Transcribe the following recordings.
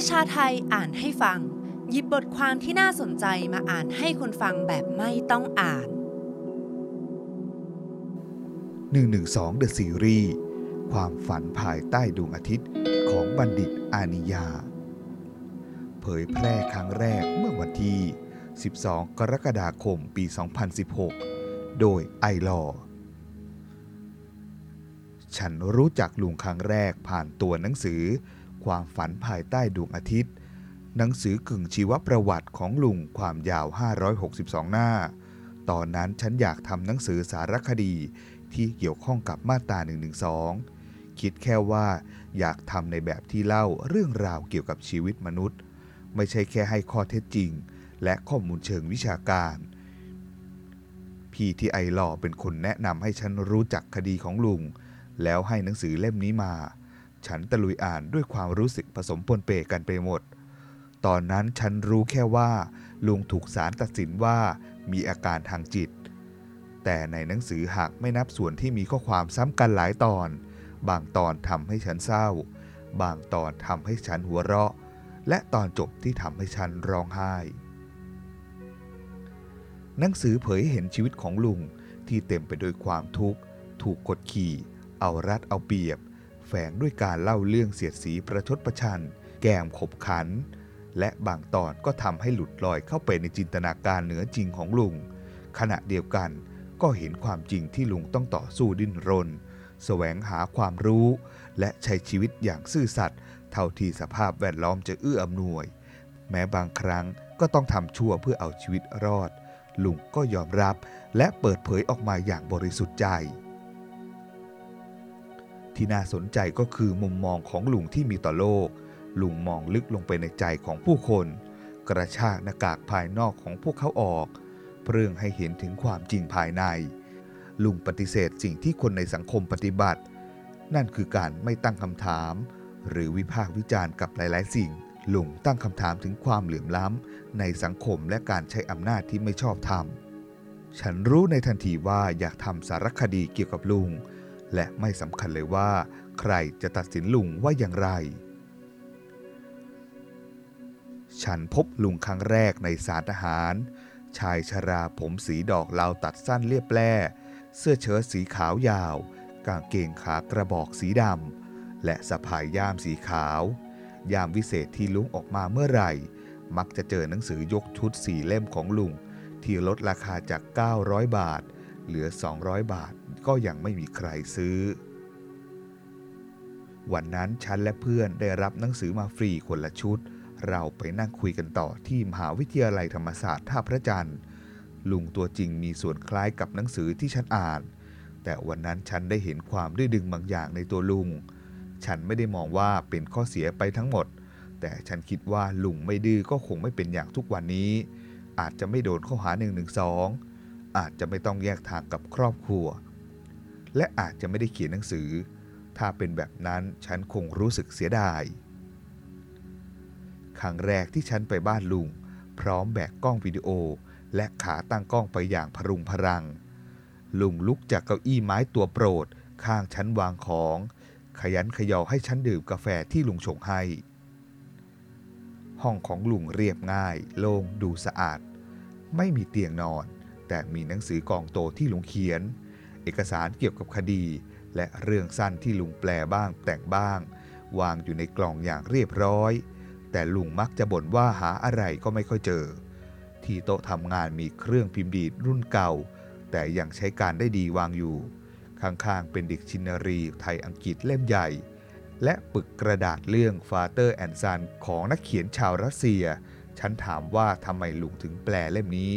ประชาไทยอ่านให้ฟัง หยิบบทความที่น่าสนใจมาอ่านให้คนฟังแบบไม่ต้องอ่าน 112 The Series ความฝันภายใต้ดวงอาทิตย์ของบัณฑิตอานิยา เผยแพร่ครั้งแรกเมื่อวันที่ 12 กรกฎาคม ปี 2016 โดยไอลอฉันรู้จักลุงครั้งแรกผ่านตัวหนังสือ ความฝันภายใต้ดวงอาทิตย์ หนังสือกึ่งชีวประวัติของลุงความยาว 562 หน้า ตอนนั้นฉันอยากทำหนังสือสารคดีที่เกี่ยวข้องกับมาตรา112 คิดแค่ว่าอยากทำในแบบที่เล่าเรื่องราวเกี่ยวกับชีวิตมนุษย์ ไม่ใช่แค่ให้ข้อเท็จจริง และข้อมูลเชิงวิชาการ พี่ที่ไอหล่อเป็นคนแนะนำให้ฉันรู้จักคดีของลุง แล้วให้หนังสือเล่มนี้มา ฉันตะลุยอ่านด้วยความรู้สึกผสมปนเปกันไปหมด ตอนนั้นฉันรู้แค่ว่า ลุงถูกศาลตัดสินว่ามีอาการทางจิต แต่ในหนังสือหากไม่นับส่วนที่มีข้อความซ้ำกันหลายตอน บางตอนทำให้ฉันเศร้า บางตอนทำให้ฉันหัวเราะ และตอนจบที่ทำให้ฉันร้องไห้ หนังสือเผยเห็นชีวิตของลุงที่เต็มไปด้วยความทุกข์ ถูกกดขี่ เอารัดเอาเปรียบ แฝงด้วยการเล่าเรื่องเสียดสีประชดประชัน แกมขบขัน และบางตอนก็ทำให้หลุดลอยเข้าไปในจินตนาการเหนือจริงของลุง ขณะเดียวกันก็เห็นความจริงที่ลุงต้องต่อสู้ดิ้นรน แสวงหาความรู้ และใช้ชีวิตอย่างซื่อสัตย์เท่าที่สภาพแวดล้อมจะเอื้ออำนวย แม้บางครั้งก็ต้องทำชั่วเพื่อเอาชีวิตรอด ลุงก็ยอมรับและเปิดเผยออกมาอย่างบริสุทธิ์ใจ ที่น่าสนใจก็คือมุมมองของลุงที่มีต่อโลก ลุงมองลึกลงไปในใจของผู้คน กระชากหน้ากากภายนอกของพวกเขาออกเปรื่อให้เห็นถึงความจริงภายใน ลุงปฏิเสธสิ่งที่คนในสังคมปฏิบัติ นั่นคือการไม่ตั้งคำถาม หรือวิพากษ์วิจารณ์กับหลาย ๆ สิ่ง ลุงตั้งคำถามถึงความเหลื่อมล้ำในสังคมและการใช้อำนาจที่ไม่ชอบธรรมฉันรู้ในทันทีว่าอยากทำสารคดีเกี่ยวกับลุง และไม่สำคัญเลยว่า ใครจะตัดสินลุงว่าอย่างไร ฉันพบลุงครั้งแรกในสารทหาร ชายชราผมสีดอกลาวตัดสั้นเรียบแร่เสื้อเชิ้ตสีขาวยาว กางเกงขากระบอกสีดำ และสะพายย่ามสีขาวยามวิเศษที่ลุงออกมาเมื่อไหร่ มักจะเจอหนังสือยกชุดสี่เล่มของลุง ที่ลดราคาจาก 900 บาท เหลือ 200 บาท ก็ยังไม่มีใครซื้อ วันนั้นฉันและเพื่อนได้รับหนังสือมาฟรีคนละชุด เราไปนั่งคุยกันต่อที่มหาวิทยาลัยธรรมศาสตร์ท่าพระจันทร์ ลุงตัวจริงมีส่วนคล้ายกับหนังสือที่ฉันอ่าน แต่วันนั้นฉันได้เห็นความดื้อดึงบางอย่างในตัวลุง ฉันไม่ได้มองว่าเป็นข้อเสียไปทั้งหมด แต่ฉันคิดว่าลุงไม่ดื้อก็คงไม่เป็นอย่างทุกวันนี้ อาจจะไม่โดนข้อหา1นึอาจจะไม่ต้องแยกทางกับครอบครัว และอาจจะไม่ได้เขียนหนังสือ ถ้าเป็นแบบนั้นฉันคงรู้สึกเสียดาย ครั้งแรกที่ฉันไปบ้านลุง พร้อมแบกกล้องวิดีโอ และขาตั้งกล้องไปอย่างพรุงพรัง ลุงลุกจากเก้าอี้ไม้ตัวโปรด ข้างฉันวางของ ขยันขยอให้ฉันดื่มกาแฟที่ลุงชงให้ ห้องของลุงเรียบง่าย โล่งดูสะอาด ไม่มีเตียงนอน แต่มีหนังสือกองโตที่ลุงเขียน เอกสารเกี่ยวกับคดี และเรื่องสั้นที่ลุงแปลบ้างแต่งบ้าง วางอยู่ในกล่องอย่างเรียบร้อย แต่ลุงมักจะบ่นว่าหาอะไรก็ไม่ค่อยเจอ ที่โต๊ะทำงานมีเครื่องพิมพ์ดีดรุ่นเก่า แต่ยังใช้การได้ดีวางอยู่ ข้างๆเป็นดิกชินารีไทยอังกฤษเล่มใหญ่ และปึกกระดาษเรื่อง Father and Son ของนักเขียนชาวรัสเซีย ฉันถามว่าทำไมลุงถึงแปลเล่มนี้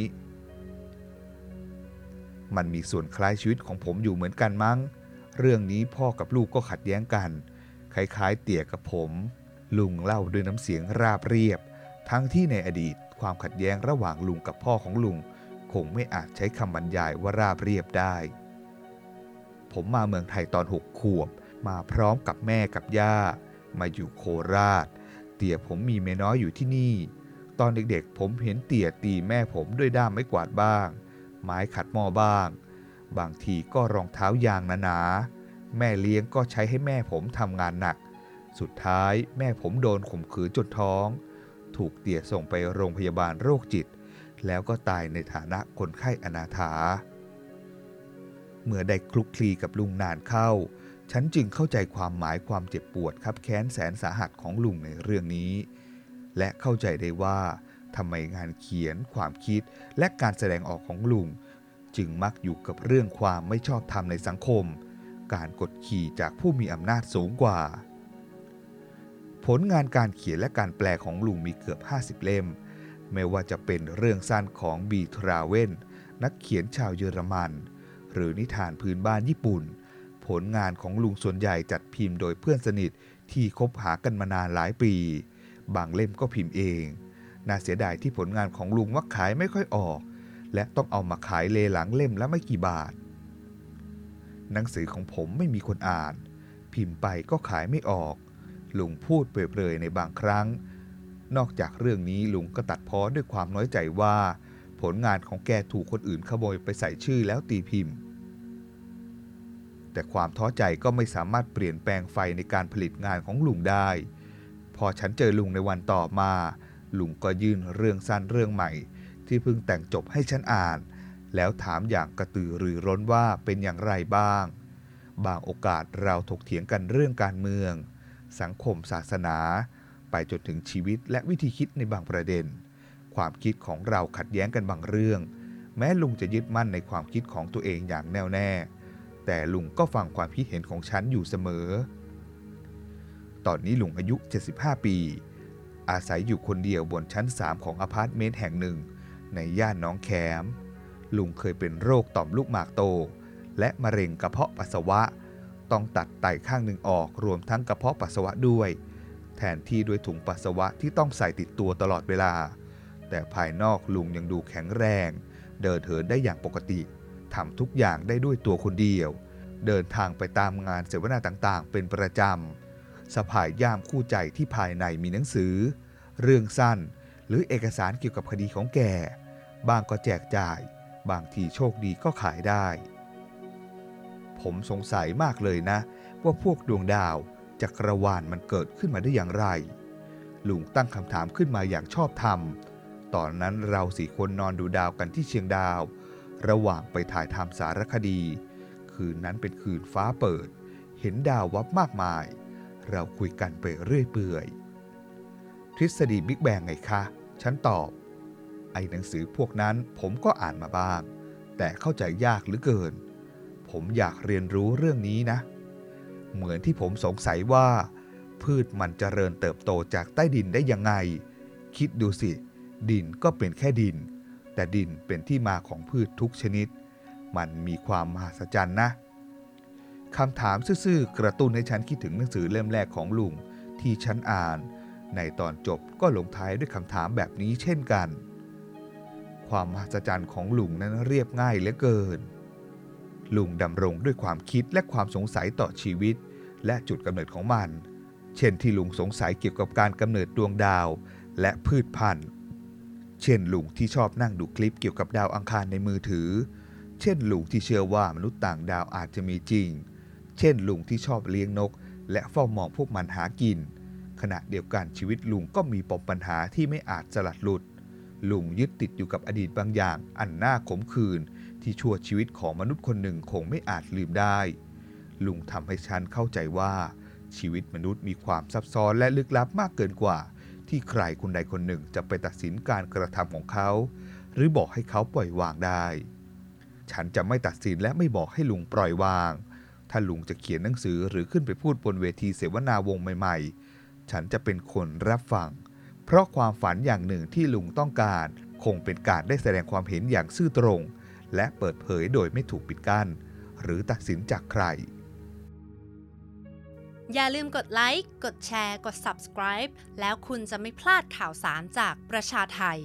มันมีส่วนคล้ายชีวิตของผมอยู่เหมือนกันมั้ง เรื่องนี้พ่อกับลูกก็ขัดแย้งกัน คล้ายๆ เตี่ยกับผม ลุงเล่าด้วยน้ำเสียงราบเรียบ ทั้งที่ในอดีตความขัดแย้งระหว่างลุงกับพ่อของลุง คงไม่อาจใช้คำบรรยายว่าราบเรียบได้ ผมมาเมืองไทยตอนหกขวบ มาพร้อมกับแม่กับย่า มาอยู่โคราช เตี่ยผมมีเมน้อยอยู่ที่นี่ ตอนเด็กๆ ผมเห็นเตี่ยตีแม่ผมด้วยด้ามไม้กวาดบ้าง ไม้ขัดหม้อบ้าง บางทีก็รองเท้ายางหนาๆแม่เลี้ยงก็ใช้ให้แม่ผมทำงานหนัก สุดท้ายแม่ผมโดนข่มขืนจนท้อง ถูกเตี่ยส่งไปโรงพยาบาลโรคจิต แล้วก็ตายในฐานะคนไข้อนาถา เมื่อได้คลุกคลีกับลุงนานเข้า ฉันจึงเข้าใจความหมายความเจ็บปวดครับแค้นแสนสาหัสของลุงในเรื่องนี้ และเข้าใจได้ว่า ทำไมงานเขียน ความคิด และการแสดงออกของลุง จึงมักอยู่กับเรื่องความไม่ชอบธรรมในสังคม การกดขี่จากผู้มีอำนาจสูงกว่า ผลงานการเขียนและการแปลของลุงมีเกือบ 50 เล่ม ไม่ว่าจะเป็นเรื่องสั้นของบีทราเวนนักเขียนชาวเยอรมัน หรือนิทานพื้นบ้านญี่ปุ่น ผลงานของลุงส่วนใหญ่จัดพิมพ์โดยเพื่อนสนิทที่คบหากันมานานหลายปี บางเล่มก็พิมพ์เอง น่าเสียดายที่ผลงานของลุงมักขายไม่ค่อยออก และต้องเอามาขายเลหลังเล่มละไม่กี่บาท หนังสือของผมไม่มีคนอ่าน พิมพ์ไปก็ขายไม่ออก ลุงพูดเปรยๆในบางครั้ง นอกจากเรื่องนี้ลุงก็ตัดพ้อด้วยความน้อยใจว่า ผลงานของแกถูกคนอื่นขโมยไปใส่ชื่อแล้วตีพิมพ์แต่ความท้อใจก็ไม่สามารถเปลี่ยนแปลงไฟในการผลิตงานของลุงได้ พอฉันเจอลุงในวันต่อมา ลุงก็ยื่นเรื่องสั้นเรื่องใหม่ ที่เพิ่งแต่งจบให้ฉันอ่าน แล้วถามอย่างกระตือรือร้นว่าเป็นอย่างไรบ้าง บางโอกาสเราถกเถียงกันเรื่องการเมือง สังคมศาสนา ไปจนถึงชีวิตและวิธีคิดในบางประเด็น ความคิดของเราขัดแย้งกันบางเรื่อง แม้ลุงจะยึดมั่นในความคิดของตัวเองอย่างแน่วแน่ แต่ลุงก็ฟังความคิดเห็นของฉันอยู่เสมอ ตอนนี้ลุงอายุ 75 ปี อาศัยอยู่คนเดียวบนชั้น 3 ของอพาร์ตเมนต์แห่งหนึ่ง ในย่านน้องแคมลุงเคยเป็นโรคต่อมลูกหมากโต และมะเร็งกระเพาะปัสสาวะ ต้องตัดไตข้างหนึ่งออกรวมทั้งกระเพาะปัสสาวะด้วย แทนที่ด้วยถุงปัสสาวะที่ต้องใส่ติดตัวตลอดเวลา แต่ภายนอกลุงยังดูแข็งแรง เดินเหินได้อย่างปกติทำทุกอย่างได้ด้วยตัวคนเดียว เดินทางไปตามงานเสวนาต่างๆ เป็นประจำ สะพายย่ามคู่ใจที่ภายในมีหนังสือ เรื่องสั้น หรือเอกสารเกี่ยวกับคดีของแก บางก็แจกจ่าย บางทีโชคดีก็ขายได้ ผมสงสัยมากเลยนะ ว่าพวกดวงดาวจักรวาลมันเกิดขึ้นมาได้อย่างไร ลุงตั้งคำถามขึ้นมาอย่างชอบธรรม ตอนนั้นเราสี่คนนอนดูดาวกันที่เชียงดาว ระหว่างไปถ่ายทำสารคดี คืนนั้นเป็นคืนฟ้าเปิด เห็นดาววับมากมาย เราคุยกันไปเรื่อยเปื่อย ทฤษฎีบิ๊กแบงไงคะ ฉันตอบ ไอ้หนังสือพวกนั้นผมก็อ่านมาบ้าง แต่เข้าใจยากเหลือเกิน ผมอยากเรียนรู้เรื่องนี้นะ เหมือนที่ผมสงสัยว่า พืชมันเจริญเติบโตจากใต้ดินได้ยังไง คิดดูสิ ดินก็เป็นแค่ดิน แต่ดินเป็นที่มาของพืชทุกชนิด มันมีความมหัศจรรย์นะ คำถามซื่อๆกระตุ้นให้ฉันคิดถึงหนังสือเล่มแรกของลุง ที่ฉันอ่าน ในตอนจบก็ลงท้ายด้วยคำถามแบบนี้เช่นกัน ความมหัศจรรย์ของลุงนั้นเรียบง่ายเหลือเกิน ลุงดำรงด้วยความคิดและความสงสัยต่อชีวิต และจุดกำเนิดของมัน เช่นที่ลุงสงสัยเกี่ยวกับการกำเนิดดวงดาวและพืชพันธุ์ เช่นลุงที่ชอบนั่งดูคลิปเกี่ยวกับดาวอังคารในมือถือ เช่นลุงที่เชื่อว่ามนุษย์ต่างดาวอาจจะมีจริง เช่น ลุงที่ชอบเลี้ยงนก และเฝ้ามองพวกมันหากิน ขณะเดียวกันชีวิตลุงก็มีปมปัญหาที่ไม่อาจสลัดหลุด ลุงยึดติดอยู่กับอดีตบางอย่าง อันน่าขมขื่นที่ชั่วชีวิตของมนุษย์คนหนึ่งคงไม่อาจลืมได้ ลุงทำให้ฉันเข้าใจว่า ชีวิตมนุษย์มีความซับซ้อนและลึกลับมากเกินกว่า ที่ใครคนใดคนหนึ่งจะไปตัดสินการกระทำของเขา หรือบอกให้เขาปล่อยวางได้ ฉันจะไม่ตัดสินและไม่บอกให้ลุงปล่อยวาง ถ้าลุงจะเขียนหนังสือหรือขึ้นไปพูดบนเวทีเสวนาวงใหม่ๆ ฉันจะเป็นคนรับฟัง เพราะความฝันอย่างหนึ่งที่ลุงต้องการ คงเป็นการได้แสดงความเห็นอย่างซื่อตรง และเปิดเผยโดยไม่ถูกปิดกั้น หรือตัดสินจากใคร อย่าลืมกดไลค์ กดแชร์ กด subscribe แล้วคุณจะไม่พลาดข่าวสารจากประชาไทย